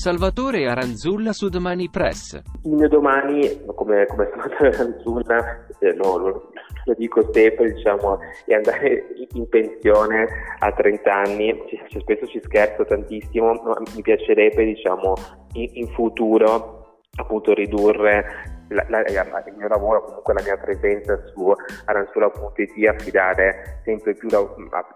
Salvatore Aranzulla su Domani Press. Il domani, come, come Salvatore Aranzulla, eh, no, lo, lo, dico sempre, diciamo, è andare in pensione a 30 anni. C- spesso ci scherzo tantissimo, ma mi piacerebbe, diciamo, in, in futuro appunto ridurre la, la, il mio lavoro, comunque la mia presenza su aransula.it, affidare sempre più la,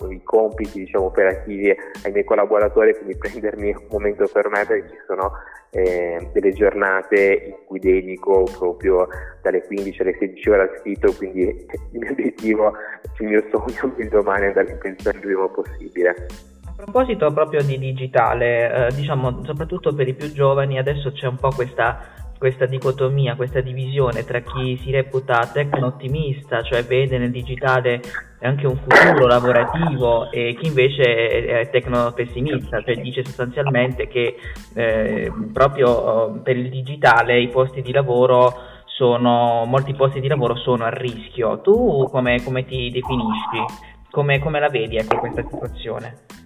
i compiti diciamo, operativi ai miei collaboratori, quindi prendermi un momento per me perché ci sono eh, delle giornate in cui dedico proprio dalle 15 alle 16 ore al sito, quindi il mio obiettivo, il mio sogno il domani è andare in pensione il prima possibile. A proposito proprio di digitale, eh, diciamo soprattutto per i più giovani, adesso c'è un po' questa questa dicotomia, questa divisione tra chi si reputa tecno-ottimista, cioè vede nel digitale anche un futuro lavorativo, e chi invece è tecno-pessimista, cioè dice sostanzialmente che eh, proprio oh, per il digitale i posti di lavoro sono, molti posti di lavoro sono a rischio. Tu come, come ti definisci? Come, come la vedi ecco, questa situazione?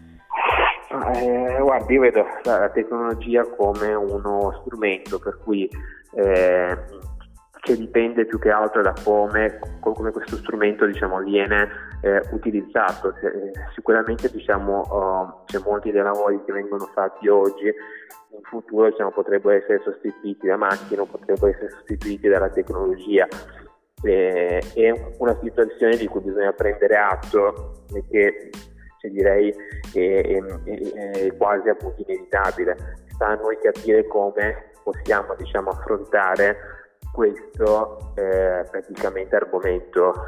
Eh, guardi, io vedo la, tecnologia come uno strumento per cui eh, che dipende più che altro da come, come questo strumento diciamo, viene eh, utilizzato. Eh, sicuramente diciamo, oh, c'è molti dei lavori che vengono fatti oggi in futuro diciamo, potrebbero essere sostituiti da macchine o potrebbero essere sostituiti dalla tecnologia. Eh, è una situazione di cui bisogna prendere atto che cioè direi è, è, è, quasi appunto inevitabile. Sta a noi capire come possiamo diciamo, affrontare questo eh, praticamente argomento,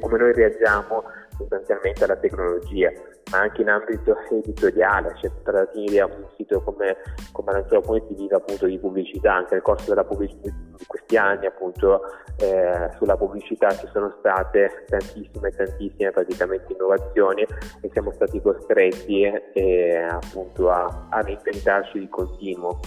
come noi reagiamo sostanzialmente alla tecnologia, ma anche in ambito editoriale, cioè trattare a un sito come, come Aranzuola.it vive appunto di pubblicità, anche nel corso della pubblicità di questi anni appunto eh, sulla pubblicità ci sono state tantissime tantissime praticamente innovazioni e siamo stati costretti eh, appunto a, a reinventarci di continuo.